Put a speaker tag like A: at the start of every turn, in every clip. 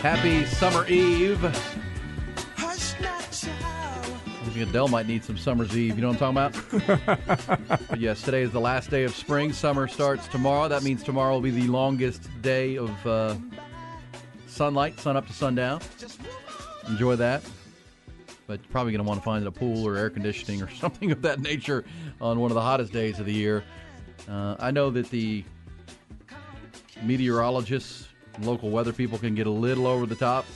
A: Happy summer eve. I think Adele might need some summer's eve. You know what I'm talking about? but yes, today is the last day of spring. Summer starts tomorrow. That means tomorrow will be the longest day of uh, sunlight, sun up to sundown. Enjoy that. But you're probably going to want to find a pool or air conditioning or something of that nature on one of the hottest days of the year. Uh, I know that the meteorologists local weather people can get a little over the top.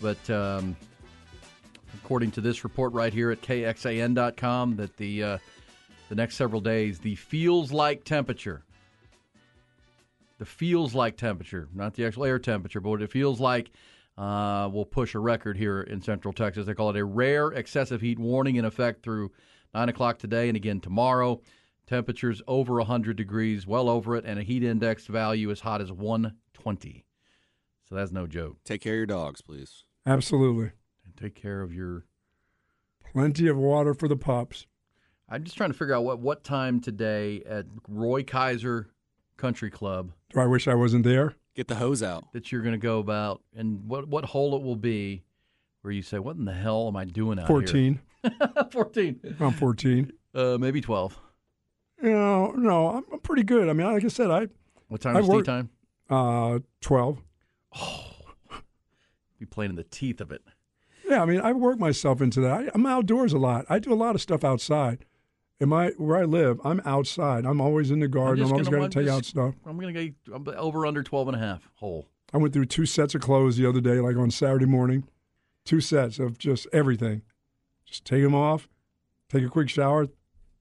A: But um, according to this report right here at kxan.com, that the uh, the next several days, the feels like temperature, the feels like temperature, not the actual air temperature, but what it feels like, uh, will push a record here in Central Texas. They call it a rare excessive heat warning in effect through nine o'clock today and again tomorrow. Temperatures over 100 degrees, well over it, and a heat index value as hot as 120. So that's no joke.
B: Take care of your dogs, please.
C: Absolutely.
A: And take care of your.
C: Plenty of water for the pups.
A: I'm just trying to figure out what, what time today at Roy Kizer Country Club.
C: Do I wish I wasn't there?
B: Get the hose out.
A: That you're going to go about and what, what hole it will be where you say, What in the hell am I doing out
C: 14.
A: here? 14.
C: I'm 14.
A: Uh, maybe 12.
C: You know, no, I'm, I'm pretty good. I mean, like I said, I.
A: What time
C: I
A: is
C: work-
A: tea time?
C: Uh, 12.
A: Be playing in the teeth of it.
C: Yeah, I mean, I work myself into that. I, I'm outdoors a lot. I do a lot of stuff outside. In my where I live, I'm outside. I'm always in the garden. I'm,
A: just
C: always going to
A: I'm
C: take out stuff.
A: I'm going to go I'm over under 12 and a half hole.
C: I went through two sets of clothes the other day, like on Saturday morning. Two sets of just everything. Just take them off, take a quick shower,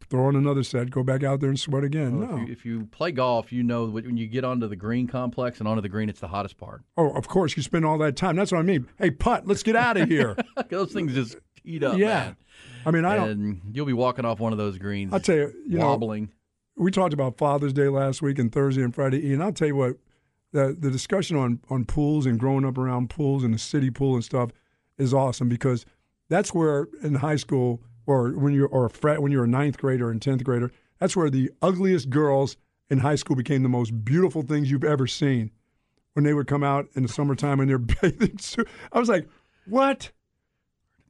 C: throw on another set, go back out there and sweat again.
A: Oh, well,
C: no.
A: if, you, if you play golf, you know when you get onto the green complex and onto the green, it's the hottest part.
C: oh, of course, you spend all that time. That's what I mean. Hey, putt, let's get out of here.
A: Those things just heat up,
C: yeah.
A: man.
C: I mean, I don't.
A: you'll be walking off one of those greens.
C: I'll tell you, you know,
A: wobbling.
C: we talked about Father's Day last week and Thursday and Friday. Ian, I'll tell you what, the the discussion on on pools and growing up around pools and the city pool and stuff is awesome because that's where in high school or when you're or a frat when you're a ninth grader and tenth grader, that's where the ugliest girls in high school became the most beautiful things you've ever seen. When they would come out in the summertime in their bathing suit, I was like, "What?"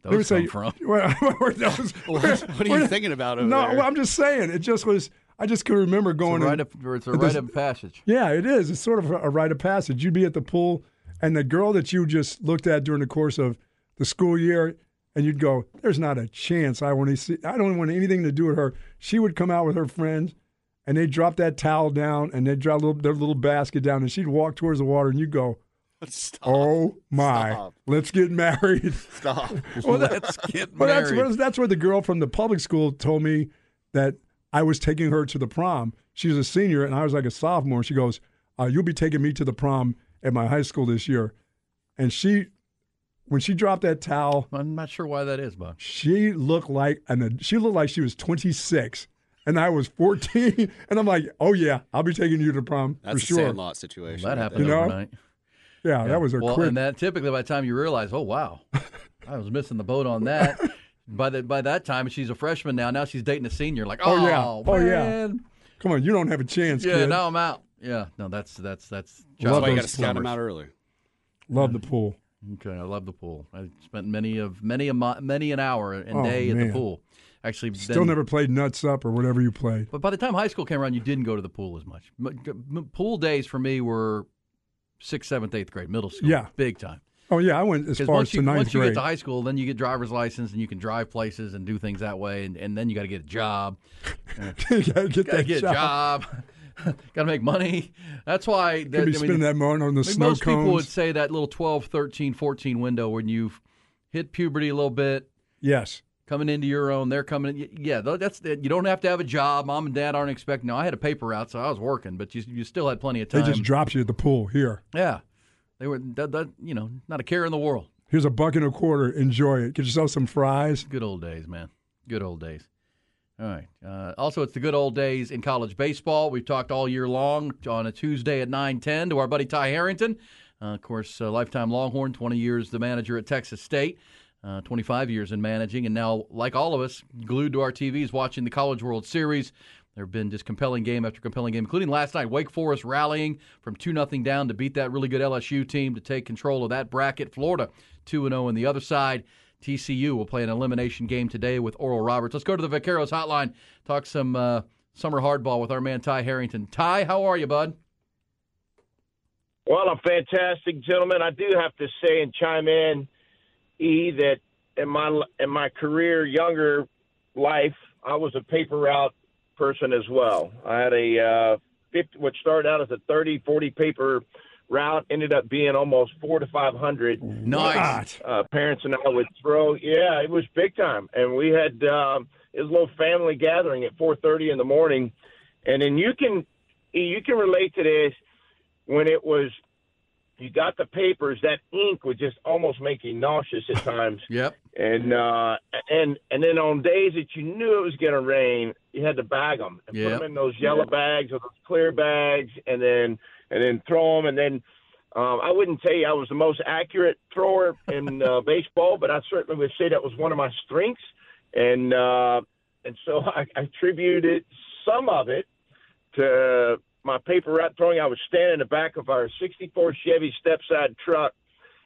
C: They
A: Those
C: would
A: come
C: say,
A: from.
C: Where, where those,
B: What,
C: where-
B: what are you thinking about over
C: no, well, I'm just saying. It just was. I just could remember
A: It's a
C: going.
A: rite
C: and-
A: of, it's a rite
C: does-
A: of passage.
C: yeah, it is. It's sort of a rite of passage. You'd be at the pool, and the girl that you just looked at during the course of the school year, and you'd go, "There's not a chance I want to see. I don't want anything to do with her." She would come out with her friends, and they'd drop that towel down, and they'd drop little, their little basket down, and she'd walk towards the water, and you'd go,
B: Stop.
C: "Oh my,
B: Stop.
C: let's get married."
B: Stop.
C: Well, that-
A: Let's get
C: Well, that's,
A: married.
C: well, that's where the girl from the public school told me that I was taking her to the prom. She was a senior, and I was like a sophomore. She goes, uh, "You'll be taking me to the prom at my high school this year." And she, when she dropped that towel,
A: I'm not sure why that is, Buck.
C: she looked like and she looked like she was 26, and I was 14. And I'm like, "Oh yeah, I'll be taking you to prom
B: That's
C: for
B: a
C: sure."
B: Sandlot situation.
A: That happened
C: You know?
A: overnight.
C: Yeah, that was a
A: well,
C: quick.
A: and that typically by the time you realize, oh wow, I was missing the boat on that. by the by that time, she's a freshman now. Now she's dating a senior. Like, oh,
C: oh, oh, yeah. Oh, yeah. Come on, you don't have a chance,
A: yeah.
C: kid.
A: Now I'm out. Yeah, no, that's that's that's.
B: That's
C: Love
B: why you got to scout them out early.
C: Love the pool.
A: Okay, I love the pool. I spent many of many a mo- many an hour and
C: Oh,
A: day at the pool. actually
C: Still
A: then-
C: never played nuts up or whatever you played.
A: But by the time high school came around, you didn't go to the pool as much. M- Pool days for me were sixth, seventh, eighth grade, middle school.
C: Yeah.
A: big time.
C: Oh yeah, I went as far as
A: you
C: ninth
A: once you
C: grade.
A: get to high school, then you get driver's license and you can drive places and do things that way, and, and then you got to get a job.
C: you gotta get
A: Got to
C: that
A: get
C: job.
A: a job. got to make money. That's why.
C: Could
A: that-
C: be
A: I
C: spending
A: mean,
C: that money on the snow
A: most
C: cones.
A: people would say that little 12, 13, 14 window when you've hit puberty a little bit,
C: yes.
A: coming into your own. They're coming. in. Yeah, that's you don't have to have a job. Mom and dad aren't expecting. No, I had a paper route, so I was working, but you you still had plenty of time.
C: They just dropped you at the pool. Here,
A: yeah, they were that, that, you know not a care in the world.
C: here's a buck and a quarter. Enjoy it. Get yourself some fries.
A: Good old days, man. Good old days. All right. Uh, also, it's the good old days in college baseball. We've talked all year long on a Tuesday at nine ten to our buddy Ty Harrington. Uh, of course, uh, lifetime Longhorn, 20 years the manager at Texas State, uh, 25 years in managing, and now, like all of us, glued to our TVs watching the College World Series. There have been just compelling game after compelling game, including last night. Wake Forest rallying from 2 0 down to beat that really good LSU team to take control of that bracket. Florida 2 0 on the other side. TCU will play an elimination game today with Oral Roberts. Let's go to the Vaqueros hotline, talk some uh, summer hardball with our man Ty Harrington. Ty, how are you, bud?
D: Well, I'm fantastic, gentlemen. I do have to say and chime in, E, that in my in my career, younger life, I was a paper route person as well. I had a uh, 50, what started out as a 30, 40 paper route, ended up being almost four to five hundred.
A: Nice.
D: Uh, parents and I would throw. Yeah, it was big time, and we had um, it was a little family gathering at 4:30 in the morning, and then you can you can relate to this when it was you got the papers, that ink would just almost make you nauseous at times.
A: Yep.
D: And uh, and and then on days that you knew it was going to rain, you had to bag them and put them in those yellow bags or those clear bags, and then and then throw them. And then um, I wouldn't say I was the most accurate thrower in uh, baseball, but I certainly would say that was one of my strengths. And uh, and so I, I attributed some of it to my paper route throwing. I would stand in the back of our 64 Chevy step side truck,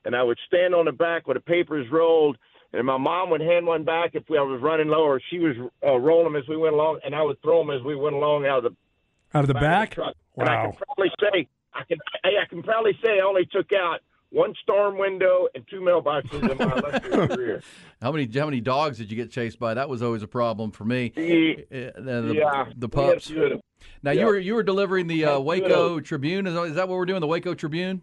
D: and I would stand on the back with the papers rolled. And my mom would hand one back if I was running low, or she was uh, rolling them as we went along, and I would throw them as we went along out of the
C: Out of the
D: back,
C: back?
D: of the truck. And I can probably say I can I, I can probably say I only took out one storm window and two mailboxes in my electric career.
A: How many how many dogs did you get chased by? That was always a problem for me.
D: Yeah,
A: Uh, the,
D: yeah,
A: the
D: we had
A: pups.
D: two of them.
A: Now
D: Yeah.
A: you were you were delivering the uh, Waco. Tribune. Is, is that what we're doing? The Waco Tribune.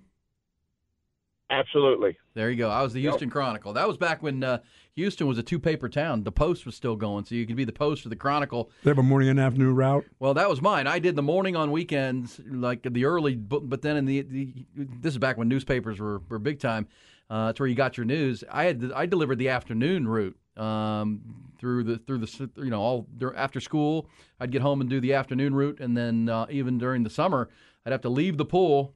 D: Absolutely.
A: There you go. I was the Houston Chronicle. That was back when uh, Houston was a two paper town. The Post was still going, so you could be the Post or the Chronicle.
C: They have a morning and afternoon route.
A: Well, that was mine. I did the morning on weekends, like the early, but, but then in the, the this is back when newspapers were, were big time. Uh, that's where you got your news. I had I delivered the afternoon route um, through the through the you know all after school. I'd get home and do the afternoon route, and then uh, even during the summer, I'd have to leave the pool.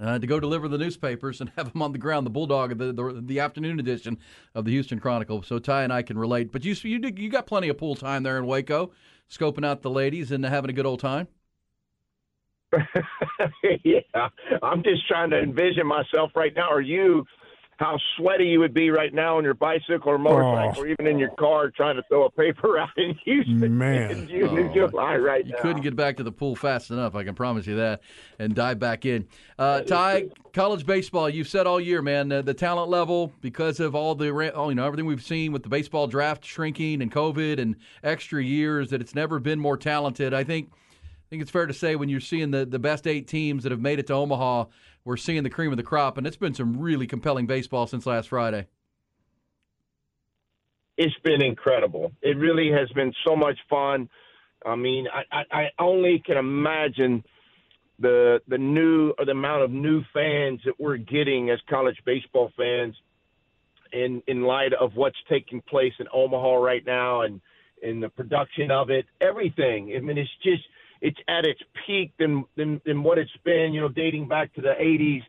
A: Uh, to go deliver the newspapers and have them on the ground, the bulldog, the, the the afternoon edition of the Houston Chronicle. So Ty and I can relate. But you you you got plenty of pool time there in Waco, scoping out the ladies and having a good old time.
D: yeah, I'm just trying to envision myself right now, Are you, how sweaty you would be right now on your bicycle or motorcycle,
C: Oh.
D: or even in your car trying to throw a paper out in Houston,
C: Man.
D: in June,
A: Oh,
D: July right
A: You
D: now.
A: couldn't get back to the pool fast enough. I can promise you that, and dive back in. Uh, Ty, college baseball. You've said all year, man, uh, the talent level because of all the all, you know everything we've seen with the baseball draft shrinking and COVID and extra years that it's never been more talented. I think. I think it's fair to say when you're seeing the, the best eight teams that have made it to Omaha, we're seeing the cream of the crop, and it's been some really compelling baseball since last Friday.
D: it's been incredible. It really has been so much fun. I mean, I, I, I only can imagine the the new or the amount of new fans that we're getting as college baseball fans in in light of what's taking place in Omaha right now and in the production of it, everything. I mean, it's just it's at its peak than than, than what it's been. You know, dating back to the '80s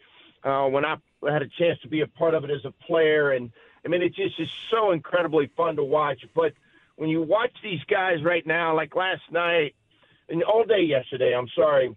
D: uh, when I had a chance to be a part of it as a player, and I mean, it just is so incredibly fun to watch. But when you watch these guys right now, like last night and all day yesterday, I'm sorry,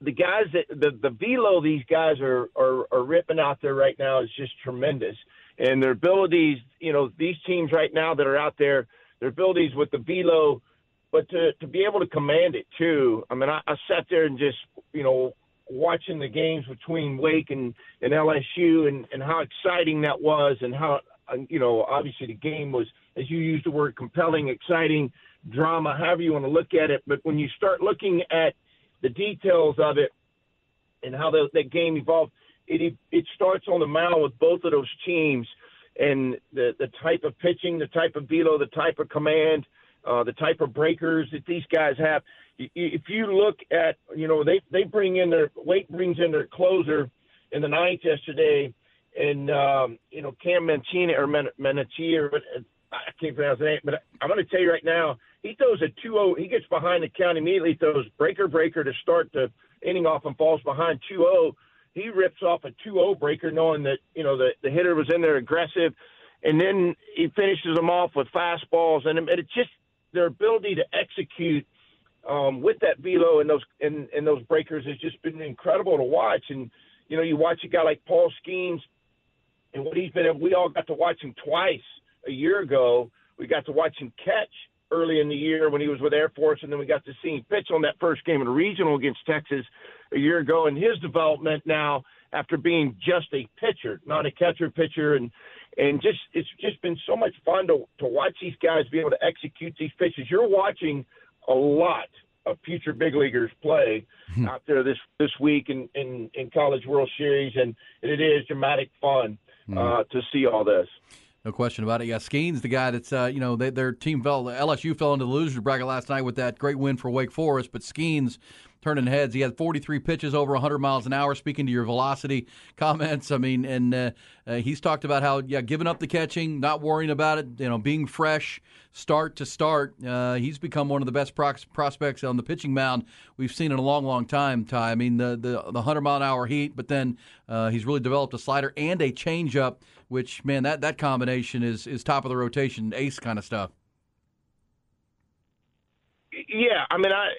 D: the guys that the the velo these guys are, are are ripping out there right now is just tremendous, and their abilities. You know, these teams right now that are out there their abilities with the velo, but to to be able to command it too. I mean, I, I sat there and just you know watching the games between Wake and, and LSU and, and how exciting that was and how uh, you know obviously the game was as you used the word compelling, exciting, drama, however you want to look at it. But when you start looking at the details of it and how the, that game evolved, it it starts on the mound with both of those teams and the the type of pitching, the type of velo, the type of command, uh, the type of breakers that these guys have. If you look at, you know, they they bring in their Wake brings in their closer in the ninth yesterday, and um, you know Cam Mancini or Menachie or I can't pronounce the name, but I'm going to tell you right now, he throws a 2-0. He gets behind the count immediately, throws breaker breaker to start the inning off and falls behind 2-0. He rips off a 2-0 breaker, knowing that you know the the hitter was in there aggressive, and then he finishes them off with fastballs, and it just their ability to execute um, with that velo and those and, and those breakers has just been incredible to watch. And you know, you watch a guy like Paul Skenes and what he's been. We all got to watch him twice a year ago. We got to watch him catch early in the year when he was with Air Force, and then we got to see him pitch on that first game in regional against Texas a year ago. And his development now, after being just a pitcher, not a catcher pitcher, and and just it's just been so much fun to to watch these guys be able to execute these pitches. You're watching a lot of future big leaguers play hmm. out there this this week in, in, in College World Series, and, it is dramatic fun hmm. uh, to see all this.
A: No question about it. Yeah, Skenes the guy that's uh, you know they, their team fell. LSU fell into the losers bracket last night with that great win for Wake Forest, but Skenes turning heads. He had 43 pitches over 100 miles an hour. Speaking to your velocity comments, I mean, and uh, uh, he's talked about how yeah, giving up the catching, not worrying about it, you know, being fresh, start to start. Uh, he's become one of the best prospects on the pitching mound we've seen in a long, long time. Ty, I mean, the the, the 100 mile an hour heat, but then uh, he's really developed a slider and a changeup, which man, that that combination is is top of the rotation, ace kind of stuff.
D: Yeah, I mean, I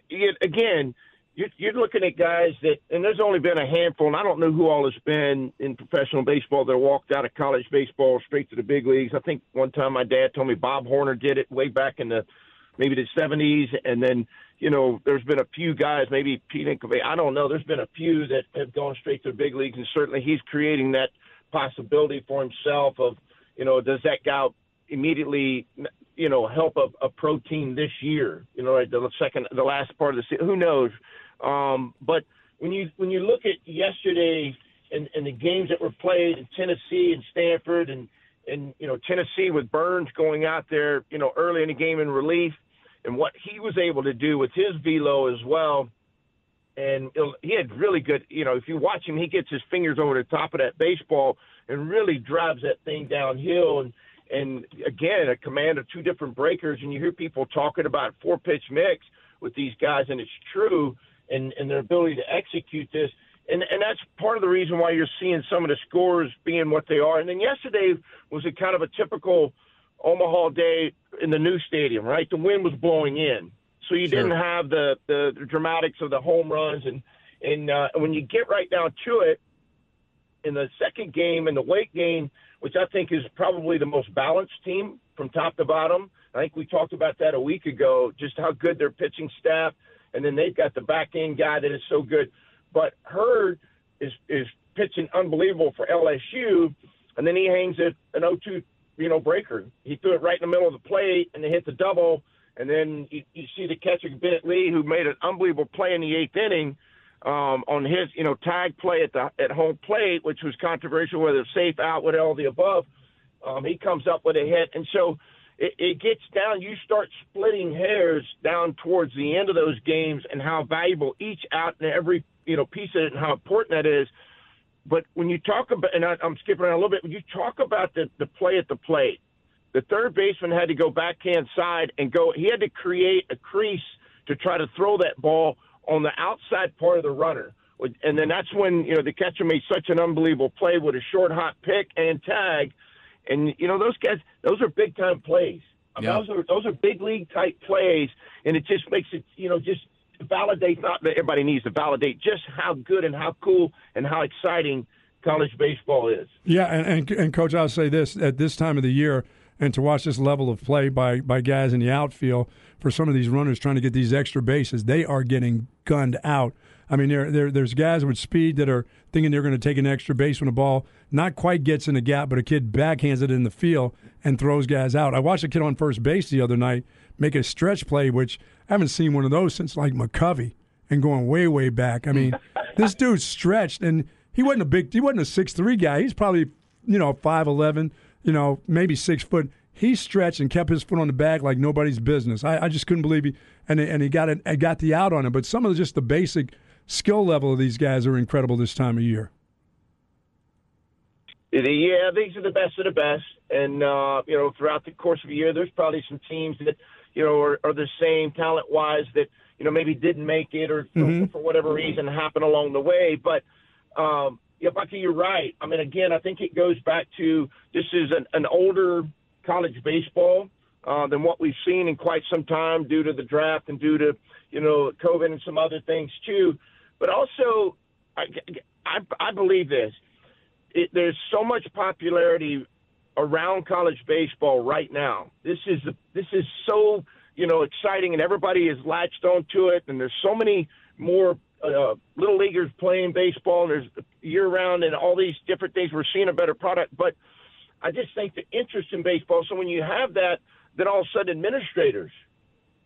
D: again you're, you're looking at guys that, and there's only been a handful, and I don't know who all has been in professional baseball that walked out of college baseball straight to the big leagues. I think one time my dad told me Bob Horner did it way back in the maybe the 70s, and then you know there's been a few guys, maybe Pete Incaviglia, I don't know. There's been a few that have gone straight to the big leagues, and certainly he's creating that possibility for himself of you know does that guy immediately you know help a, a pro team this year you know like the second the last part of the season who knows um, but when you when you look at yesterday and, and the games that were played in Tennessee and Stanford and and you know Tennessee with Burns going out there you know early in the game in relief and what he was able to do with his velo as well. And he had really good you know if you watch him he gets his fingers over the top of that baseball and really drives that thing downhill. And and again a command of two different breakers. And you hear people talking about four pitch mix with these guys and it's true and, and their ability to execute this. And, and that's part of the reason why you're seeing some of the scores being what they are. And then yesterday was a kind of a typical Omaha day in the new stadium, right? The wind was blowing in, so you sure. didn't have the, the the dramatics of the home runs. And and uh, when you get right down to it, in the second game and the Wake game, which I think is probably the most balanced team from top to bottom. I think we talked about that a week ago, just how good their pitching staff and then they've got the back end guy that is so good. But Hurd is is pitching unbelievable for LSU, and then he hangs it an 0-2 you know breaker. He threw it right in the middle of the plate, and they hit the double. And then you, you see the catcher Bennett Lee, who made an unbelievable play in the eighth inning um, on his you know tag play at the at home plate, which was controversial whether safe out, with all the above. Um, he comes up with a hit, and so it, it gets down. You start splitting hairs down towards the end of those games, and how valuable each out and every you know piece of it, and how important that is. But when you talk about, and I, I'm skipping around a little bit, when you talk about the, the play at the plate, the third baseman had to go backhand side and go. He had to create a crease to try to throw that ball on the outside part of the runner. And then that's when you know the catcher made such an unbelievable play with a short hot pick and tag and you know those guys, those are big time plays. I mean, Those are those are big league type plays, and it just makes it you know just validate. Not that everybody needs to validate just how good and how cool and how exciting college baseball is.
C: Yeah, and and, and coach, I'll say this: at this time of the year, and to watch this level of play by by guys in the outfield for some of these runners trying to get these extra bases, they are getting gunned out. I mean, there, there there's guys with speed that are thinking they're going to take an extra base when the ball not quite gets in the gap, but a kid backhands it in the field and throws guys out. I watched a kid on first base the other night make a stretch play, which I haven't seen one of those since like McCovey and going way way back. I mean, this dude stretched and he wasn't a big he wasn't a six three guy. He's probably you know five eleven, you know maybe six foot. He stretched and kept his foot on the bag like nobody's business. I, I just couldn't believe he and and he got it got the out on him. But some of the, just the basic skill level of these guys are incredible this time of year.
D: Yeah, these are the best of the best, and uh, you know throughout the course of a year, there's probably some teams that you know are, are the same talent wise that you know maybe didn't make it or mm-hmm. for, for whatever reason happened along the way. But um, yeah, Bucky, you're right. I mean, again, I think it goes back to this is an, an older college baseball uh, than what we've seen in quite some time due to the draft and due to you know COVID and some other things too. But also, I, I, I believe this. It, there's so much popularity around college baseball right now. This is this is so you know exciting, and everybody is latched onto it. And there's so many more uh, little leaguers playing baseball, and there's year round, and all these different things. We're seeing a better product, but I just think the interest in baseball. So when you have that, then all of a sudden administrators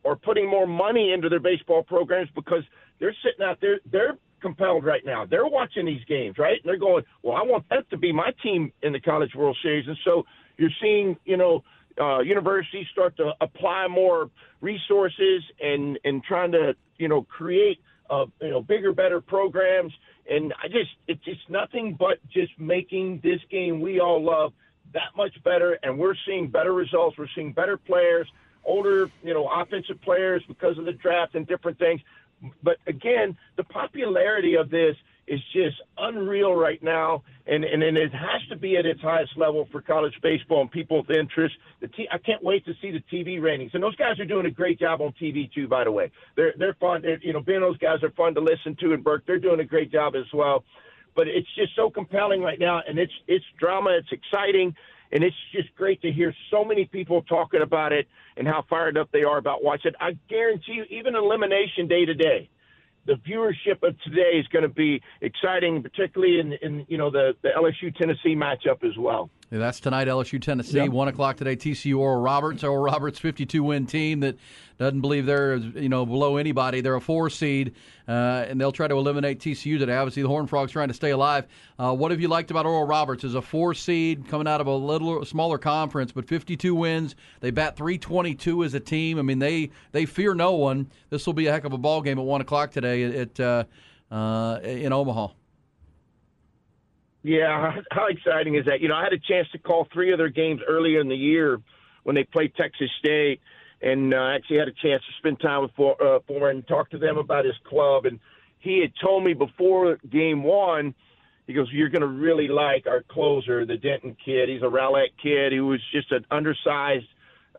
D: are putting more money into their baseball programs because they're sitting out there. They're compelled right now. They're watching these games, right? And they're going, well, I want that to be my team in the College World Series. And so you're seeing, you know, uh, universities start to apply more resources and and trying to, you know, create, uh, you know, bigger, better programs. And I just, it's just nothing but just making this game we all love that much better. And we're seeing better results. We're seeing better players older, you know, offensive players because of the draft and different things. But again, the popularity of this is just unreal right now, and, and and it has to be at its highest level for college baseball and people with interest. The t- I can't wait to see the TV ratings, and those guys are doing a great job on TV too. By the way, they're they're fun. They're, you know, being those guys are fun to listen to, and Burke, they're doing a great job as well. But it's just so compelling right now, and it's it's drama, it's exciting, and it's just great to hear so many people talking about it and how fired up they are about watching it. I guarantee you, even elimination day to day, the viewership of today is going to be exciting, particularly in, in you know the, the LSU Tennessee matchup as well.
A: Yeah, that's tonight, LSU Tennessee, yep. one o'clock today. TCU Oral Roberts, Oral Roberts, fifty-two win team that doesn't believe they're you know below anybody. They're a four seed, uh, and they'll try to eliminate TCU today. Obviously, the Horn Frogs trying to stay alive. Uh, what have you liked about Oral Roberts? As a four seed coming out of a little smaller conference, but fifty-two wins. They bat three twenty-two as a team. I mean, they they fear no one. This will be a heck of a ball game at one o'clock today at uh, uh in Omaha.
D: Yeah, how exciting is that? You know, I had a chance to call three of their games earlier in the year when they played Texas State, and uh, actually had a chance to spend time with uh, Folmar and talk to them about his club. And he had told me before game one, he goes, "You're going to really like our closer, the Denton kid. He's a Rowlett kid. He was just an undersized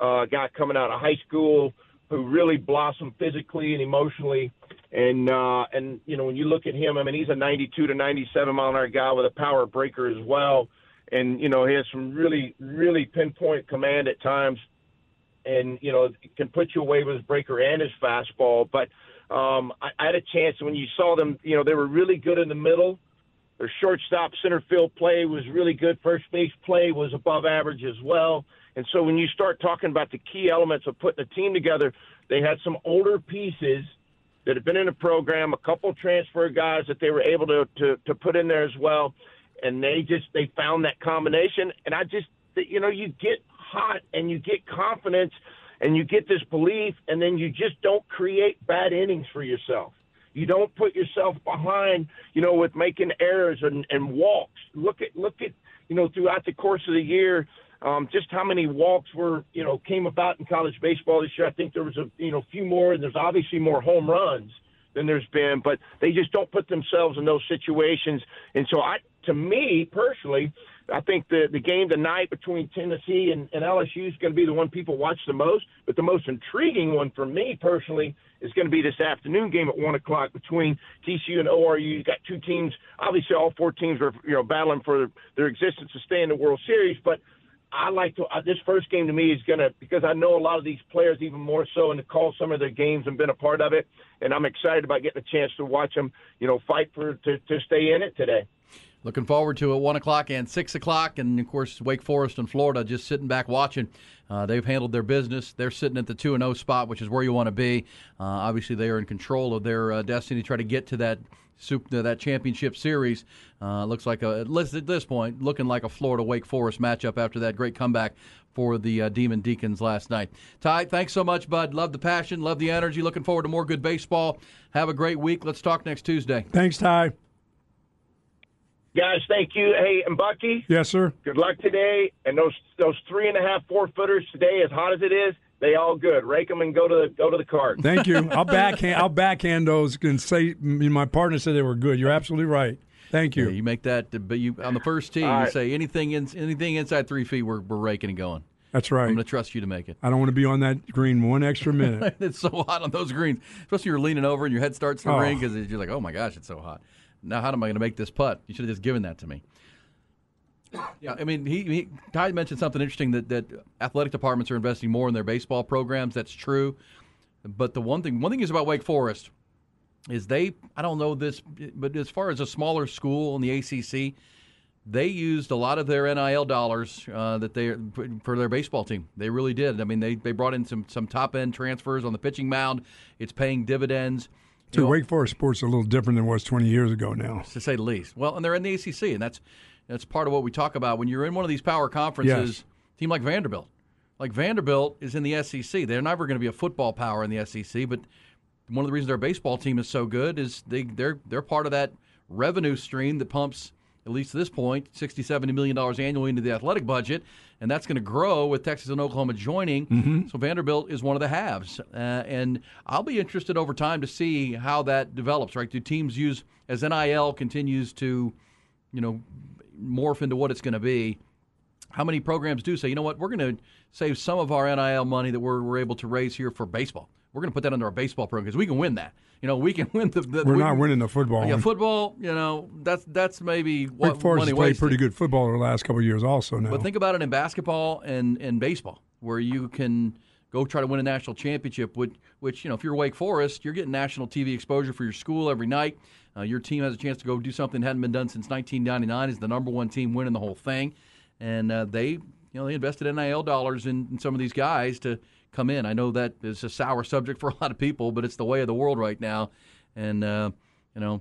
D: uh, guy coming out of high school who really blossomed physically and emotionally." And uh, and you know when you look at him, I mean he's a 92 to 97 mile an hour guy with a power breaker as well, and you know he has some really really pinpoint command at times, and you know can put you away with his breaker and his fastball. But um, I, I had a chance when you saw them, you know they were really good in the middle. Their shortstop center field play was really good. First base play was above average as well. And so when you start talking about the key elements of putting a team together, they had some older pieces that have been in the program, a couple transfer guys that they were able to, to, to put in there as well. And they just, they found that combination. And I just, you know, you get hot and you get confidence and you get this belief and then you just don't create bad innings for yourself. You don't put yourself behind, you know, with making errors and, and walks. Look at, look at, you know, throughout the course of the year, um, just how many walks were, you know, came about in college baseball this year. I think there was a, you know, few more, and there's obviously more home runs than there's been, but they just don't put themselves in those situations. And so, I, to me personally, I think the the game tonight between Tennessee and, and LSU is going to be the one people watch the most. But the most intriguing one for me personally is going to be this afternoon game at one o'clock between TCU and ORU. You got two teams. Obviously, all four teams are you know battling for their existence to stay in the World Series, but I like to. Uh, this first game to me is gonna because I know a lot of these players even more so, and to call some of their games and been a part of it, and I'm excited about getting a chance to watch them, you know, fight for to, to stay in it today.
A: Looking forward to it. One o'clock and six o'clock, and of course Wake Forest and Florida just sitting back watching. Uh, they've handled their business. They're sitting at the two and zero spot, which is where you want to be. Uh, obviously, they are in control of their uh, destiny to try to get to that super, that championship series. Uh, looks like a at this point looking like a Florida Wake Forest matchup after that great comeback for the uh, Demon Deacons last night. Ty, thanks so much, bud. Love the passion, love the energy. Looking forward to more good baseball. Have a great week. Let's talk next Tuesday.
C: Thanks, Ty.
D: Guys, thank you. Hey, and Bucky.
C: Yes, sir.
D: Good luck today. And those those three and a half, four footers today, as hot as it is, they all good. Rake them and go to the, go to the cart.
C: Thank you. I'll backhand I'll backhand those and say my partner said they were good. You're absolutely right. Thank you.
A: Yeah, you make that, uh, but you on the first tee,
D: All
A: you say anything in, anything inside three feet, we're, we're raking and going.
C: That's right.
A: I'm going to trust you to make it.
C: I don't want to be on that green one extra minute.
A: it's so hot on those greens, especially you're leaning over and your head starts to
C: Oh.
A: ring because you're like, oh my gosh, it's so hot. Now, how am I going to make this putt? You should have just given that to me. Yeah, I mean, he, he Ty mentioned something interesting that, that athletic departments are investing more in their baseball programs. That's true, but the one thing one thing is about Wake Forest is they I don't know this, but as far as a smaller school in the ACC, they used a lot of their NIL dollars uh, that they for their baseball team. They really did. I mean, they they brought in some some top end transfers on the pitching mound. It's paying dividends. You
C: So
A: know,
C: Wake Forest sports a little different than it was 20 years ago now.
A: to say the least. Well, and they're in the ACC, and that's that's part of what we talk about when you're in one of these power conferences.
C: Yes.
A: Team like Vanderbilt, like Vanderbilt is in the SEC. They're never going to be a football power in the SEC, but one of the reasons their baseball team is so good is they they're they're part of that revenue stream that pumps at least to this point 60 70 million dollars annually into the athletic budget and that's going to grow with Texas and Oklahoma joining so Vanderbilt is one of the halves uh, and I'll be interested over time to see how that develops right do teams use as NIL continues to you know morph into what it's going to be how many programs do say, you know what, we're going to save some of our NIL money that we're, we're able to raise here for baseball. We're going to put that under our baseball program because we can win that. You know, we can win the. the
C: We're
A: we
C: not winning the football.
A: Yeah, football. You know, that's that's maybe what
C: Wake Forest
A: money
C: has played
A: wasted.
C: pretty good football the last couple of years also now.
A: But think about it in basketball and, and baseball, where you can go try to win a national championship. Which, which you know, if you're Wake Forest, you're getting national TV exposure for your school every night. Uh, your team has a chance to go do something that hadn't been done since 1999. Is the number one team winning the whole thing, and uh, they you know they invested NIL dollars in, in some of these guys to come in. I know that is a sour subject for a lot of people, but it's the way of the world right now, and uh, you know.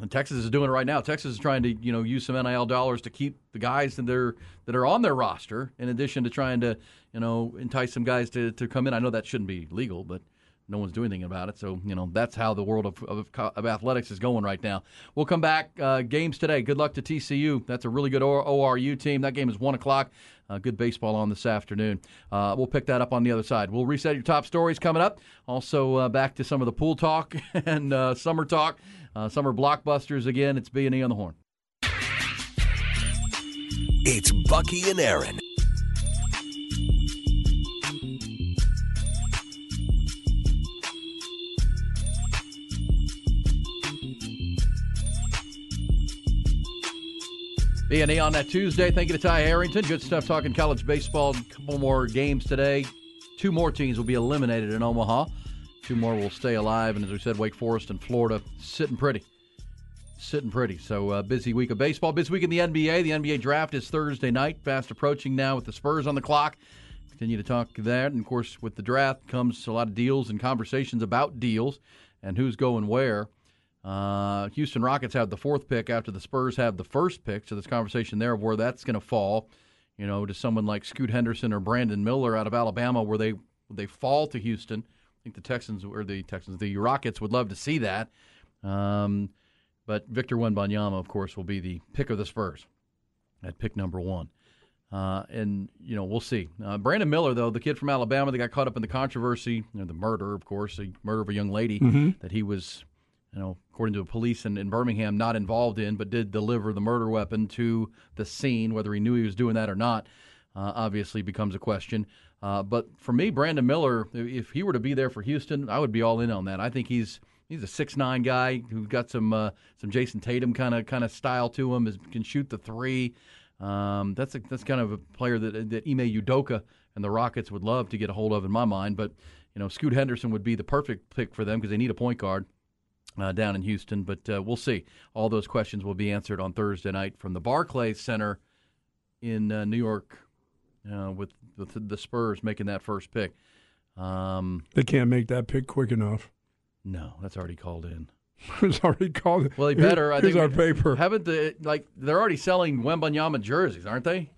A: And Texas is doing it right now. Texas is trying to, you know, use some NIL dollars to keep the guys that are that are on their roster, in addition to trying to, you know, entice some guys to, to come in. I know that shouldn't be legal, but no one's doing anything about it. So, you know, that's how the world of, of, of athletics is going right now. We'll come back. Uh, games today. Good luck to TCU. That's a really good ORU team. That game is 1 o'clock. Uh, good baseball on this afternoon. Uh, we'll pick that up on the other side. We'll reset your top stories coming up. Also, uh, back to some of the pool talk and uh, summer talk. Uh, summer blockbusters again. It's B&E on the horn.
E: It's Bucky and Erin.
A: B&E on that Tuesday. Thank you to Ty Harrington. Good stuff talking college baseball. A couple more games today. Two more teams will be eliminated in Omaha. Two more will stay alive. And as we said, Wake Forest and Florida sitting pretty. Sitting pretty. So, uh, busy week of baseball. Busy week in the NBA. The NBA draft is Thursday night. Fast approaching now with the Spurs on the clock. Continue to talk that. And of course, with the draft comes a lot of deals and conversations about deals and who's going where. Uh, Houston Rockets have the fourth pick after the Spurs have the first pick. So this conversation there of where that's going to fall, you know, to someone like Scoot Henderson or Brandon Miller out of Alabama, where they they fall to Houston. I think the Texans or the Texans, the Rockets would love to see that. Um, but Victor Wembanyama, of course, will be the pick of the Spurs at pick number one. Uh, and you know we'll see. Uh, Brandon Miller, though, the kid from Alabama that got caught up in the controversy, you know, the murder, of course, the murder of a young lady that he was, you know, according to the police in, in Birmingham, not involved in, but did deliver the murder weapon to the scene. Whether he knew he was doing that or not, uh, obviously becomes a question. Uh, but for me, Brandon Miller, if he were to be there for Houston, I would be all in on that. I think he's he's a six nine guy who's got some uh, some Jayson Tatum kind of kind of style to him. Is, can shoot the three. Um, that's a, that's kind of a player that that Ime Udoka and the Rockets would love to get a hold of in my mind. But you know, Scoot Henderson would be the perfect pick for them because they need a point guard. Uh, down in Houston, but uh, we'll see. All those questions will be answered on Thursday night from the Barclays Center in uh, New York, uh, with with the Spurs making that first pick. Um,
C: They can't make that pick quick enough.
A: no, that's already called in.
C: it's already called.
A: Well, they better. I
C: Here's
A: think
C: our paper.
A: Haven't the like they're already selling Wembanyama jerseys, aren't they?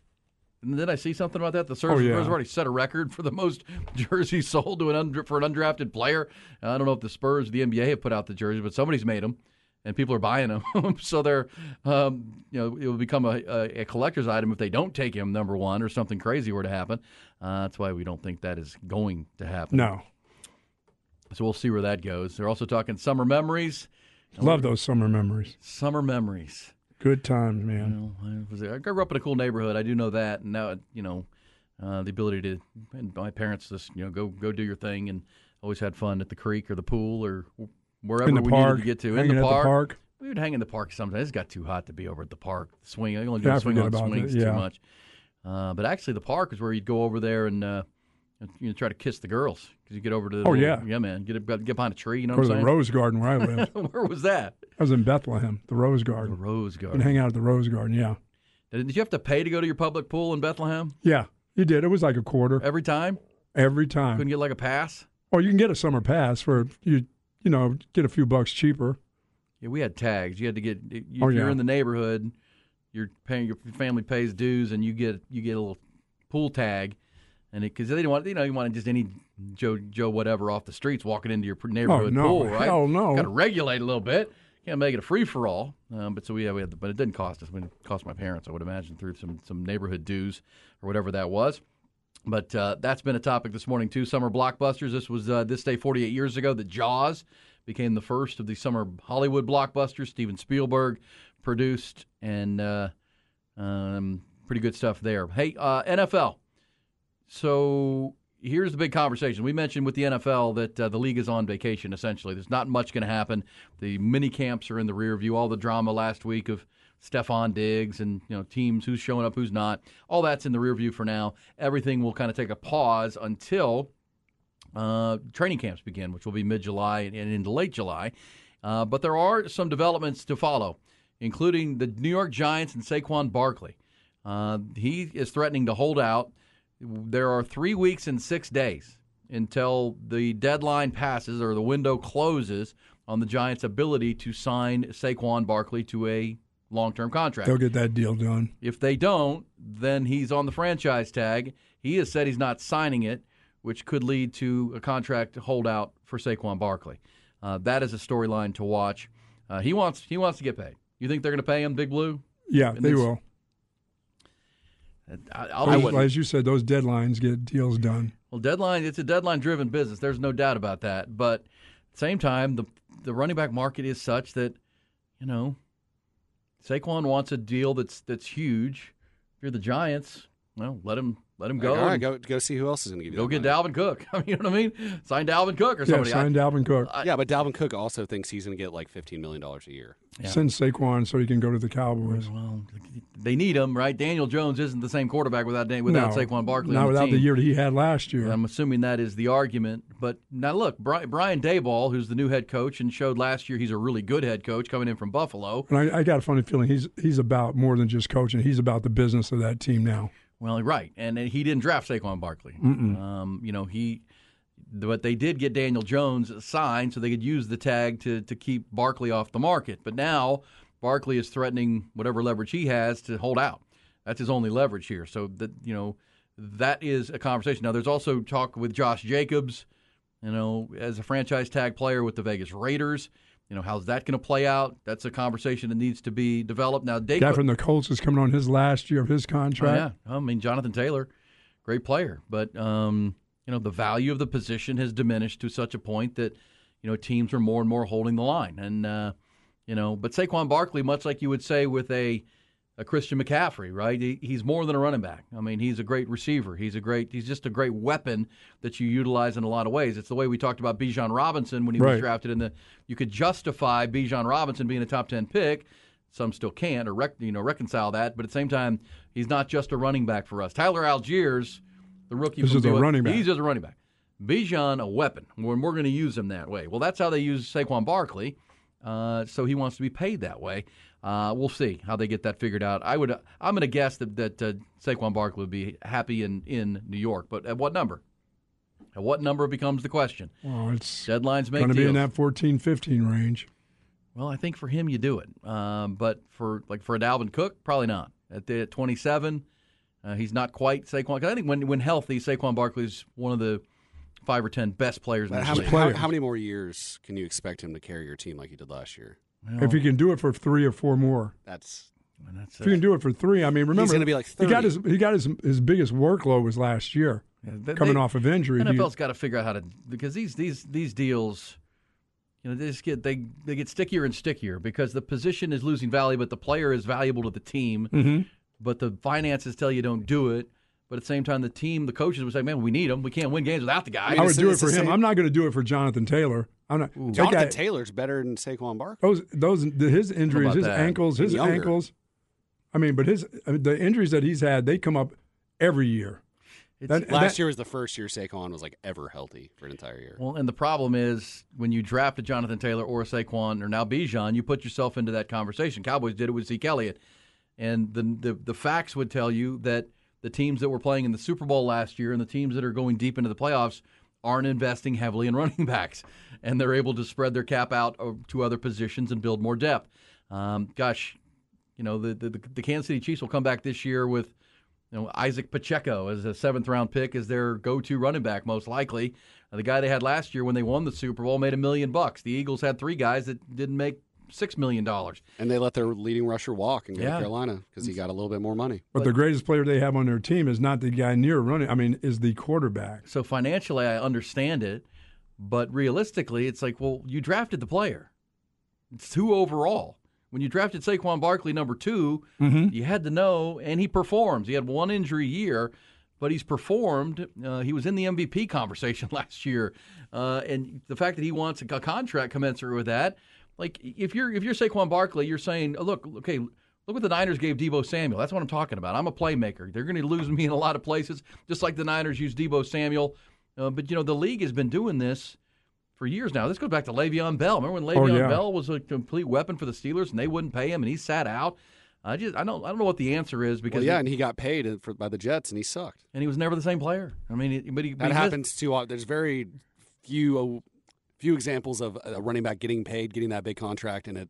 A: And then I see something about that. The Spurs
C: Oh, yeah.
A: Spurs already set a record for the most jerseys sold to an undra- for an undrafted player. I don't know if the Spurs, the NBA, have put out the jerseys, but somebody's made them, and people are buying them. so they're, um, you know, it will become a, a, a collector's item if they don't take him number one or something crazy were to happen. Uh, that's why we don't think that is going to happen.
C: No,
A: So we'll see where that goes. They're also talking summer memories.
C: love those summer memories.
A: Summer memories.
C: Good times, man.
A: You know, I was I grew up in a cool neighborhood. I do know that, and now you know uh, the ability to. And my parents just you know go go do your thing, and always had fun at the creek or the pool or wherever we
C: park,
A: needed to get to. in the park.
C: the park.
A: we would hang in the park sometimes. It got too hot to be over at the park. Swing, I only do
C: Yeah,
A: swing on swings
C: that,
A: too much. Uh, but actually, the park is where you'd go over there and. Uh, you know, try to kiss the girls because you get over to the
C: Oh, yeah.
A: yeah man get get behind a tree you know
C: Go to
A: I'm
C: the Rose Garden where I live.
A: where was that
C: I was in Bethlehem, the Rose Garden.
A: the
C: Rose
A: Garden
C: can hang out at the Rose Garden. Yeah,
A: did you have to pay to go to your public pool in Bethlehem
C: yeah, you did. It was like a quarter
A: every time
C: every time.
A: couldn't get like a pass
C: Or you can get a summer pass for you. You know, get a few bucks cheaper.
A: Yeah, we had tags. You had to get. You,
C: Oh,
A: You're in the neighborhood. You're paying. Your family pays dues, and you get you get a little pool tag, and because they don't want you know you want just any Joe Joe whatever off the streets walking into your neighborhood
C: Oh, no.
A: pool, right?
C: Hell no.
A: Got to regulate a little bit. Can't make it a free for all. Um, but so we, yeah, we had, the, but it didn't cost us. I mean, it cost my parents, I would imagine, through some some neighborhood dues or whatever that was. But uh, that's been a topic this morning too. Summer blockbusters. This was uh, this day 48 years ago that Jaws became the first of the summer Hollywood blockbusters. Steven Spielberg produced, and uh, um, pretty good stuff there. Hey, uh, NFL. So here's the big conversation. We mentioned with the NFL that uh, the league is on vacation. Essentially, there's not much going to happen. The mini camps are in the rear view. All the drama last week of Stefon Diggs and you know teams who's showing up, who's not. All that's in the rear view for now. Everything will kind of take a pause until uh, training camps begin, which will be mid July and into late July. Uh, but there are some developments to follow, including the New York Giants and Saquon Barkley. Uh, he is threatening to hold out. There are three weeks and six days until the deadline passes or the window closes on the Giants' ability to sign Saquon Barkley to a long-term contract.
C: They'll get that deal done.
A: If they don't, then he's on the franchise tag. He has said he's not signing it, which could lead to a contract holdout for Saquon Barkley. Uh, that is a storyline to watch. Uh, he wants he wants to get paid. You think they're going to pay him, Big Blue?
C: Yeah, they will.
A: I, I'll
C: Those-
A: be-
C: as you said, those deadlines get deals done.
A: Well, deadline it's a deadline driven business. There's no doubt about that. But at the same time, the the running back market is such that you know Saquon wants a deal that's that's huge. If you're the Giants, well, let him let him go.
B: All right, go go see who else is going to give you.
A: go
B: that
A: get
B: money.
A: Dalvin Cook. I mean, you know what I mean? Sign Dalvin Cook or
C: Yeah,
A: somebody.
C: sign Dalvin Cook.
B: Yeah, but Dalvin Cook also thinks he's going to get like fifteen million dollars a year.
A: Yeah.
C: Send Saquon so he can go to the Cowboys.
A: well, they need him, right? Daniel Jones isn't the same quarterback without Dan- without
C: no,
A: Saquon Barkley.
C: Not
A: the
C: without
A: team.
C: the year that he had last year.
A: I'm assuming that is the argument. But now look, Bri- Brian Daboll, who's the new head coach and showed last year he's a really good head coach coming in from Buffalo.
C: and I, I got a funny feeling he's he's about more than just coaching. He's about the business of that team now.
A: Well, right, and he didn't draft Saquon Barkley. Um, you know he, but they did get Daniel Jones signed so they could use the tag to to keep Barkley off the market. But now Barkley is threatening whatever leverage he has to hold out. That's his only leverage here. So that you know that is a conversation. Now there's also talk with Josh Jacobs. You know, as a franchise tag player with the Vegas Raiders. You know, how's that going to play out? That's a conversation that needs to be developed. Now, Dacre,
C: Guy from the Colts is coming on his last year of his
A: Oh,
C: contract.
A: yeah, I mean Jonathan Taylor, great player, but um, you know the value of the position has diminished to such a point that you know teams are more and more holding the line, and uh, you know, but Saquon Barkley, much like you would say with a a Christian McCaffrey, right? He, he's more than a running back. I mean, he's a great receiver. He's a great. He's just a great weapon that you utilize in a lot of ways. It's the way we talked about Bijan Robinson when he was drafted in the. You could justify Bijan Robinson being a top ten pick. some still can't or rec- you know reconcile that. But at the same time, he's not just a running back for us. Tyler Allgeier, the rookie,
C: This is a running back.
A: He's just a running back. Bijan, a weapon. When we're going to use him that way. Well, that's how they use Saquon Barkley. Uh, so he wants to be paid that way. Uh, we'll see how they get that figured out. I would. I'm going to guess that that uh, Saquon Barkley would be happy in in New York, but at what number? At what number becomes the question.
C: Well, it's
A: Deadlines make
C: going to be in that 14, 15 range.
A: Well, I think for him you do it, um, but for like for a Dalvin Cook, probably not. At, the, at 27, uh, he's not quite Saquon. 'cause I think when when healthy, Saquon Barkley's one of the five or ten best players in the
B: how,
A: league.
B: many, how, how many more years can you expect him to carry your team like he did last year?
C: If he can do it for three or four more.
B: That's
A: that's
C: If he can do it for three, I mean, remember
B: gonna be like
C: he got his he got his his biggest workload was last year,
A: Yeah, they-
C: coming
A: they-
C: off of injury. He-
A: NFL's got to figure out how to because these these these deals, you know, they just get they they get stickier and stickier because the position is losing value, but the player is valuable to the team.
C: Mm-hmm.
A: But the finances tell you don't do it. But at the same time, the team, the coaches would say, "Man, we need him. We can't win games without the guy."
C: I would do it for him.
B: same-
C: I'm not going to do it for Jonathan Taylor. I'm not. that
B: Jonathan
C: guy-
B: Taylor's better than Saquon Barkley.
C: Those those the, his injuries, his
A: that?
C: ankles, his
B: Younger.
C: ankles. I mean, but his I mean, the injuries that he's had, they come up every year. That-
B: Last
C: that-
B: year was the first year Saquon was like ever healthy for an entire year.
A: Well, and the problem is when you draft a Jonathan Taylor or a Saquon or now Bijan, you put yourself into that conversation. Cowboys did it with Zeke Elliott, and the, the the facts would tell you that the teams that were playing in the Super Bowl last year and the teams that are going deep into the playoffs aren't investing heavily in running backs, and they're able to spread their cap out uh, to other positions and build more depth. Um, gosh, you know the, the the Kansas City Chiefs will come back this year with you know, Isaac Pacheco as a seventh round pick as their go to running back, most likely. Uh, the guy they had last year when they won the Super Bowl made a million bucks. The Eagles had three guys that didn't make six million dollars.
B: And they let their leading rusher walk and go
A: Yeah.
B: to Carolina because he got a little bit more money.
C: But the greatest player they have on their team is not the guy near running. I mean, is the quarterback.
A: So financially, I understand it, but realistically, it's like, well, you drafted the player. It's two overall. When you drafted Saquon Barkley number 2 you had to know, and he performs. He had one injury year, but he's performed. Uh, he was in the MVP conversation last year, uh, and the fact that he wants a contract commensurate with that, like if you're if you're Saquon Barkley, you're saying, oh, look, okay. Look what the Niners gave Deebo Samuel. That's what I'm talking about. I'm a playmaker. They're going to lose me in a lot of places, just like the Niners used Deebo Samuel. Uh, but you know, the league has been doing this for years now. This goes back to Le'Veon Bell. Remember when Le'Veon
C: yeah.
A: Bell was a complete weapon for the Steelers and they wouldn't pay him and he sat out? I just I don't I don't know what the answer is because
B: Well, yeah,
A: he-
B: and he got paid uh, for, by the Jets and he sucked.
A: and he was never the same player. I mean, it, but he
B: That
A: he missed-
B: happens too. often. There's very few uh, few examples of a running back getting paid, getting that big contract, and it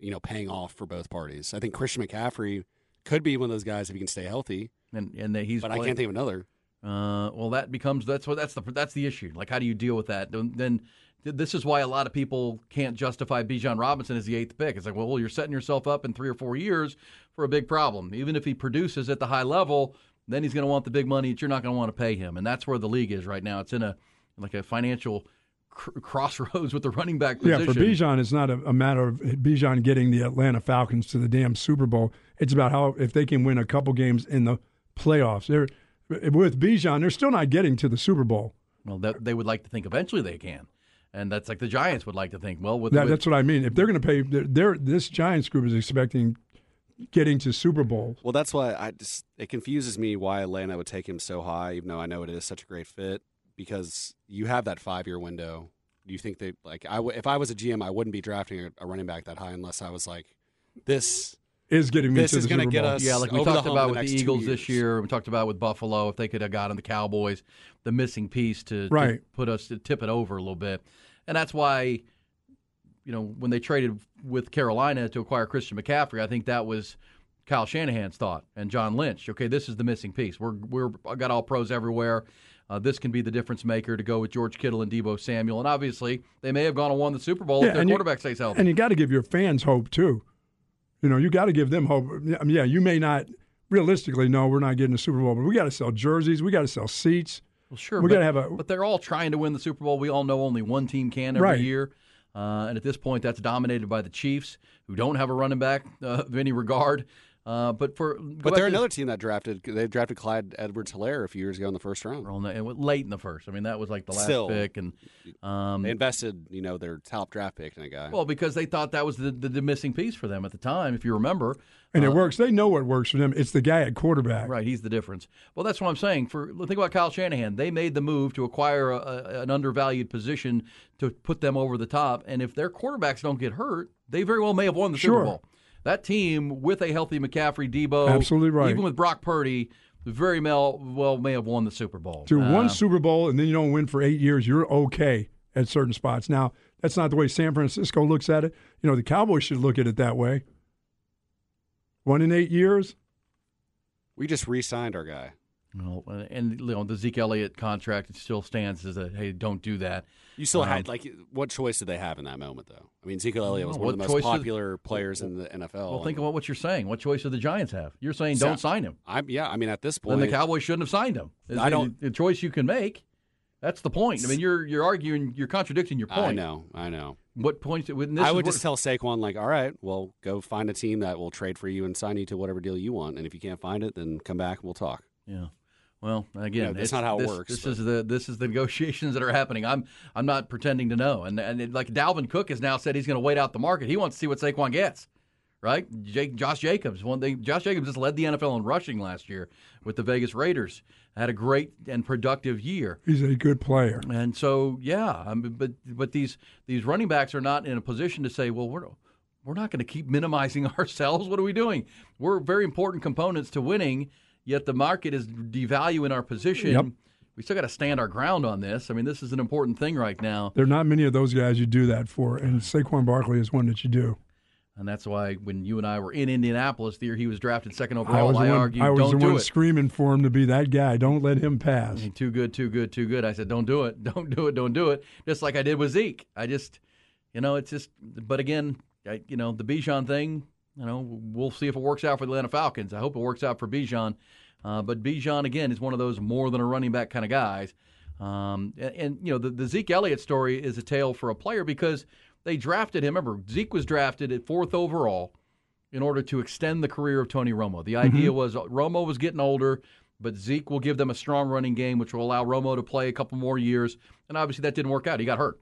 B: you know paying off for both parties. I think Christian McCaffrey could be one of those guys if he can stay healthy,
A: and and that he's
B: but I can't think of another.
A: Uh, well, that becomes that's what that's the that's the issue. Like, how do you deal with that? Then, then this is why a lot of people can't justify Bijan Robinson as the eighth pick. It's like, well, you're setting yourself up in three or four years for a big problem. Even if he produces at the high level, then he's going to want the big money that you're not going to want to pay him, and that's where the league is right now. It's in a like a financial crossroads with the running back position.
C: Yeah, for Bijan, it's not a, a matter of Bijan getting the Atlanta Falcons to the damn Super Bowl. It's about how if they can win a couple games in the playoffs. They're with Bijan, they're still not getting to the Super Bowl.
A: Well, that, they would like to think eventually they can, and that's like the Giants would like to think. Well, with,
C: That,
A: with
C: that's what I mean. If they're going to pay, they're, they're, this Giants group is expecting getting to Super Bowl.
B: Well, that's why I just it confuses me why Atlanta would take him so high, even though I know it is such a great fit. Because you have that five year window. Do you think they like? I w- if I was a GM, I wouldn't be drafting a, a running back that high unless I was like, this
C: Is getting me
B: This
C: to
B: is gonna get us
A: Yeah, like we
B: over the
A: talked
B: hump
A: about
B: the
A: with the Eagles this year. We talked about with Buffalo. If they could have gotten the Cowboys, the missing piece to, to
C: Right.
A: put us to tip it over a little bit, and that's why, you know, when they traded with Carolina to acquire Christian McCaffrey, I think that was Kyle Shanahan's thought and John Lynch. Okay, this is the missing piece. We're we're got all pros everywhere. Uh, this can be the difference maker to go with George Kittle and Deebo Samuel, and obviously they may have gone and won the Super Bowl if their
C: and you-
A: quarterback stays healthy.
C: And you got to give your fans hope too. You know, you got to give them hope. I mean, yeah, you may not realistically know we're not getting a Super Bowl, but we got to sell jerseys, we got to sell seats.
A: Well, sure,
C: We
A: but,
C: gotta have a-
A: but they're all trying to win the Super Bowl. We all know only one team can every
C: Right.
A: year, uh, and at this point, that's dominated by the Chiefs, who don't have a running back uh, of any regard. Uh, but for
B: but they're another team that drafted. They drafted Clyde Edwards Helaire a few years ago in the first round.
A: late in the first. I mean, that was like the last
B: Still,
A: pick, and um,
B: they invested, you know, their top draft pick in a guy.
A: Well, because they thought that was the, the, the missing piece for them at the time, if you remember.
C: And
A: Uh,
C: it works. They know what works for them. It's the guy at quarterback.
A: Right, he's the difference. Well, that's what I'm saying. For think about Kyle Shanahan. They made the move to acquire a, a, an undervalued position to put them over the top, and if their quarterbacks don't get hurt, they very well may have won the
C: Sure.
A: Super Bowl. That team with a healthy McCaffrey, Deebo,
C: Absolutely right.
A: even with Brock Purdy, very well, well may have won the Super Bowl.
C: To
A: Uh,
C: one Super Bowl and then you don't win for eight years, you're okay at certain spots. Now, that's not the way San Francisco looks at it. You know, the Cowboys should look at it that way. One in eight years.
B: we just re-signed our guy.
A: Well, and you know, the Zeke Elliott contract still stands as a hey, don't do that.
B: You still
A: Um,
B: had like what choice did they have in that moment though? I mean, Zeke Elliott was
A: Well,
B: one of the most popular players in the NFL.
A: Well, think about what you're saying. What choice do the Giants have? You're saying
B: So-
A: don't sign him.
B: I'm yeah. I mean, at this point, Then
A: the Cowboys shouldn't have signed him. It's
B: I
A: the-
B: don't-
A: The choice you can make. That's the point. I mean, you're you're arguing, you're contradicting your point.
B: I know, I know.
A: What points? This
B: I would just tell Saquon like, all right, well, go find a team that will trade for you and sign you to whatever deal you want, and if you can't find it, then come back and we'll talk.
A: Yeah. Well, again,
B: Yeah, that's
A: it's-
B: not how it
A: this,
B: works,
A: This
B: but-
A: is the this is the negotiations that are happening. I'm I'm not pretending to know. And and it, like Dalvin Cook has now said he's going to wait out the market. He wants to see what Saquon gets. Right? Jake, Josh Jacobs. One thing. Josh Jacobs just led the NFL in rushing last year with the Vegas Raiders. Had a great and productive year.
C: He's a good player.
A: And so, yeah, I mean, but but these these running backs are not in a position to say, well, we're we're not going to keep minimizing ourselves. What are we doing? We're very important components to winning. Yet the market is devaluing our position.
C: Yep.
A: We still got to stand our ground on this. I mean, this is an important thing right now,
C: There are not many of those guys you do that for, and uh, Saquon Barkley is one that you do.
A: and that's why when you and I were in Indianapolis the year he was drafted second
C: I
A: overall,
C: was
A: I,
C: one,
A: argued,
C: I was
A: don't
C: the
A: do
C: one
A: it.
C: screaming for him to be that guy. Don't let him pass.
A: Too good, too good, too good. I said, don't do it, don't do it, don't do it. Just like I did with Zeke. I just, you know, it's just. But again, I, you know, the Bijan thing. You know, we'll see if it works out for the Atlanta Falcons. I hope it works out for Bijan. Uh, but Bijan again is one of those more than a running back kind of guys. Um, and, and you know, the, the Zeke Elliott story is a tale for a player because they drafted him. Remember, Zeke was drafted at fourth overall in order to extend the career of Tony Romo. The idea was uh, Romo was getting older, but Zeke will give them a strong running game, which will allow Romo to play a couple more years. And obviously, that didn't work out. He got hurt,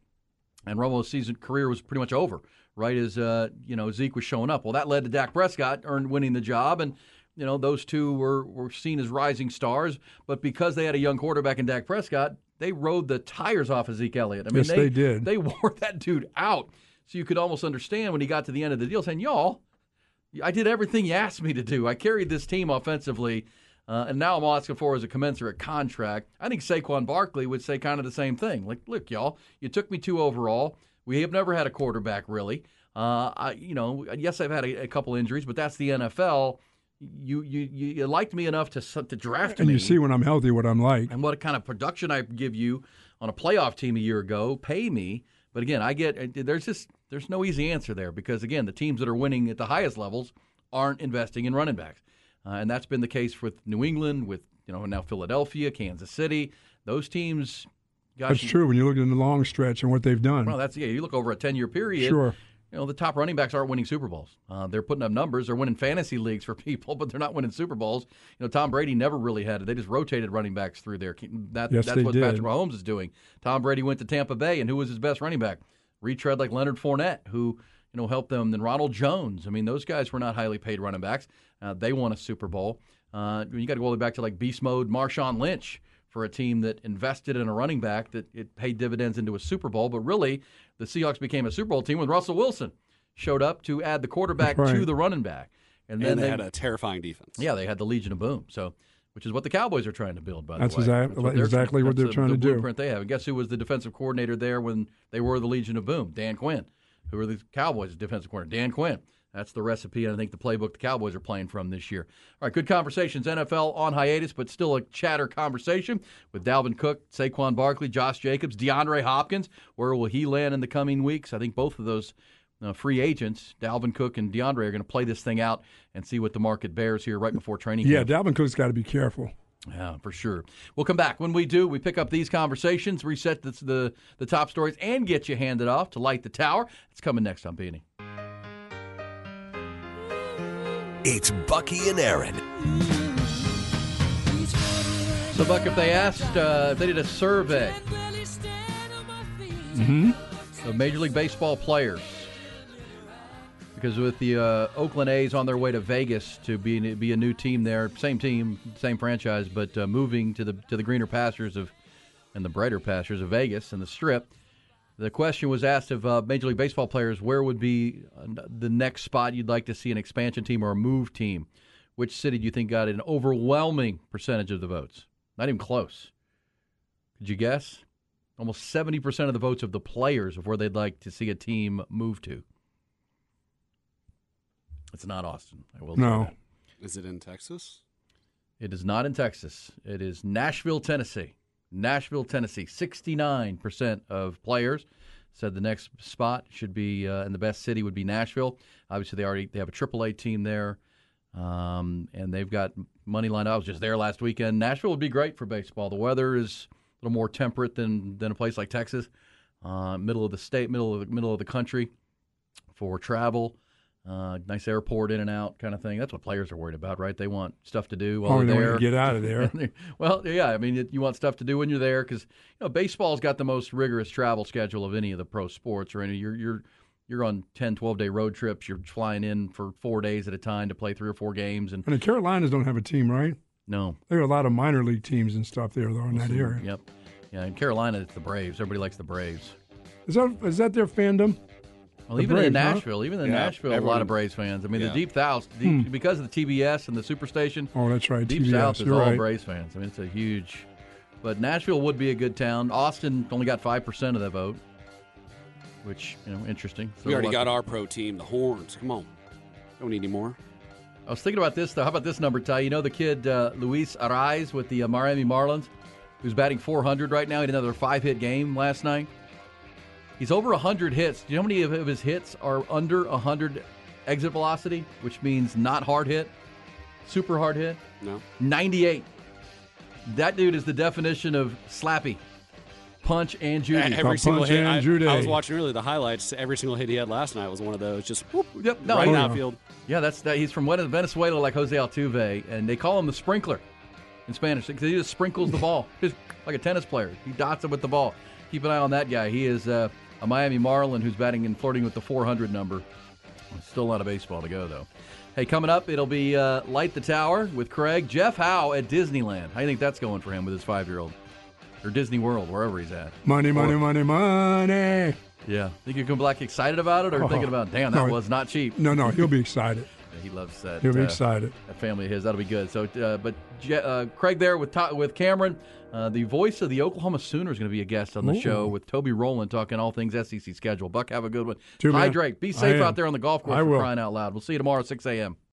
A: and Romo's season career was pretty much over. Right as uh, you know Zeke was showing up. Well, that led to Dak Prescott earned winning the job, and you know those two were were seen as rising stars. But because they had a young quarterback in Dak Prescott, they rode the tires off of Zeke Elliott. I mean,
C: Yes, they did.
A: They wore that dude out. So you could almost understand when he got to the end of the deal, saying, "Y'all, I did everything you asked me to do. I carried this team offensively, uh, and now I'm asking for is a commensurate contract. I think Saquon Barkley would say kind of the same thing. Like, look, y'all, you took me two overall. We have never had a quarterback really. Uh, I, you know, yes, I've had a, a couple injuries, but that's the NFL. You, you, you liked me enough to to draft
C: and
A: me.
C: And you see when I'm healthy what I'm like.
A: and what kind of production I give you on a playoff team a year ago, pay me. But again, I get there's just there's no easy answer there because again, the teams that are winning at the highest levels aren't investing in running backs, uh, and that's been the case with New England, with you know now Philadelphia, Kansas City. Those teams, gosh,
C: That's true when you look at the long stretch and what they've done.
A: Well, that's yeah. You look over a ten year period.
C: Sure.
A: You know the top running backs aren't winning Super Bowls. Uh, they're putting up numbers. They're winning fantasy leagues for people, but they're not winning Super Bowls. You know Tom Brady never really had it. They just rotated running backs through there. That,
C: Yes,
A: that's what
C: did.
A: Patrick Mahomes is doing. Tom Brady went to Tampa Bay, and who was his best running back? Retread like Leonard Fournette, who you know helped them. Then Ronald Jones. I mean, those guys were not highly paid running backs. Uh, they won a Super Bowl. Uh, you got to go all the way back to like beast mode Marshawn Lynch for a team that invested in a running back that it paid dividends into a Super Bowl. But really, the Seahawks became a Super Bowl team when Russell Wilson showed up to add the quarterback
C: right.
A: to the running back. And then
B: and they, had a terrifying defense.
A: yeah, they had the Legion of Boom. So, which is what the Cowboys are trying to build. By
C: That's
A: the way,
C: exact-
A: what they're-
C: exactly what they're
A: the-
C: trying
A: the
C: to do.
A: Blueprint they have. And guess who was the defensive coordinator there when they were the Legion of Boom? Dan Quinn. Who are the Cowboys' defensive coordinator? Dan Quinn. That's the recipe, and I think the playbook the Cowboys are playing from this year. All right, good conversations. NFL on hiatus, but still a chatter conversation with Dalvin Cook, Saquon Barkley, Josh Jacobs, DeAndre Hopkins. Where will he land in the coming weeks? I think both of those uh, free agents, Dalvin Cook and DeAndre, are going to play this thing out and see what the market bears here right before training
C: yeah,
A: camp.
C: Dalvin Cook's got to be careful.
A: Yeah, for sure. We'll come back. When we do, we pick up these conversations, reset the, the, the top stories, and get you handed off to Light the Tower. It's coming next on Beanie.
E: It's Bucky and Erin.
A: So, Buck, if they asked, uh, if they did a survey of Major League Baseball players, because with the uh, Oakland A's on their way to Vegas to be be a new team there, same team, same franchise, but uh, moving to the to the greener pastures of and the brighter pastures of Vegas and the Strip. The question was asked of uh, Major League Baseball players, where would be uh, the next spot you'd like to see an expansion team or a move team? Which city do you think got an overwhelming percentage of the votes? Not even close. Could you guess? Almost 70% of the votes of the players of where they'd like to see a team move to. It's not Austin. I will
C: No.
A: that.
B: Is it in Texas?
A: It is not in Texas. It is Nashville, Tennessee. Nashville, Tennessee. 69% of players said the next spot should be, uh, and the best city would be Nashville. Obviously, they already they have a AAA team there, um, and they've got money lined up. I was just there last weekend. Nashville would be great for baseball. The weather is a little more temperate than than a place like Texas. Uh, middle of the state, middle of the middle of the country for travel. Uh, nice airport in and out kind of thing. That's what players are worried about, right? They want stuff to do while
C: Oh, they
A: they're there.
C: to get out of there.
A: well, yeah, I mean, you want stuff to do when you're there because you know baseball's got the most rigorous travel schedule of any of the pro sports. Or any you're you're you're on 10, 12 day road trips. You're flying in for four days at a time to play three or four games, and
C: And the Carolinas don't have a team, right?
A: no,
C: There are a lot of minor league teams and stuff there, though, in that area.
A: yep, yeah. In Carolina, it's the Braves. Everybody likes the Braves.
C: Is that is that their fandom?
A: Well,
C: The
A: even in
C: Braves, huh?
A: Nashville, even in
B: Yeah,
A: Nashville, a lot of Braves fans. I mean,
B: Yeah.
A: the Deep South, the, because of the TBS and the Superstation,
C: Oh, that's right.
A: Deep
C: TBS.
A: South is
C: You're
A: all
C: right.
A: Braves fans. I mean, it's a huge. But Nashville would be a good town. Austin only got five percent of that vote, which you know, interesting. So
B: we already got our pro team, the Horns. Come on. Don't need any more.
A: I was thinking about this though. How about this number, Ty? You know the kid uh, Luis Arraez with the uh, Miami Marlins, who's batting 400 right now. He had another five-hit game last night. He's over 100 hits. Do you know how many of of his hits are under 100 exit velocity, which means not hard hit, super hard hit?
B: No.
A: 98. That dude is the definition of slappy, punch and Judy.
B: Every
C: Pop
B: single
C: punch
B: hit.
C: and
B: I,
C: Judy.
B: I was watching earlier the highlights. Every single hit he had last night was one of those. Just whoop,
A: Yep, no,
B: right in
A: he-
B: outfield.
A: Yeah, that's that. He's from Ven- Venezuela, like Jose Altuve, and they call him the sprinkler in Spanish because he just sprinkles the ball, just like a tennis player. He dots it with the ball. Keep an eye on that guy. He is uh, a Miami Marlin who's batting and flirting with the 400 number. Still a lot of baseball to go though. Hey, coming up, it'll be uh, Light the Tower with Craig. Jeff Howe at Disneyland. How do you think that's going for him with his five-year-old? Or Disney World, wherever he's at.
C: Money, money,
A: Or-
C: money, money.
A: Yeah. Think you come back excited about it or
C: Oh,
A: thinking about, damn, that
C: no.
A: was not cheap?
C: No, no, he'll be excited.
A: He loves that.
C: He'll be
A: uh,
C: excited.
A: that family of his. That'll be good. So, uh, but Je- uh, Craig there with with Cameron, uh, the voice of the Oklahoma Sooners, is going to be a guest on the
C: Ooh.
A: show with Toby Rowland talking all things SEC schedule. Buck, have a good one.
C: Too.
A: Hydrate. Be safe out there on the golf course
C: I
A: for
C: will.
A: crying out loud. We'll see you tomorrow at 6 a.m.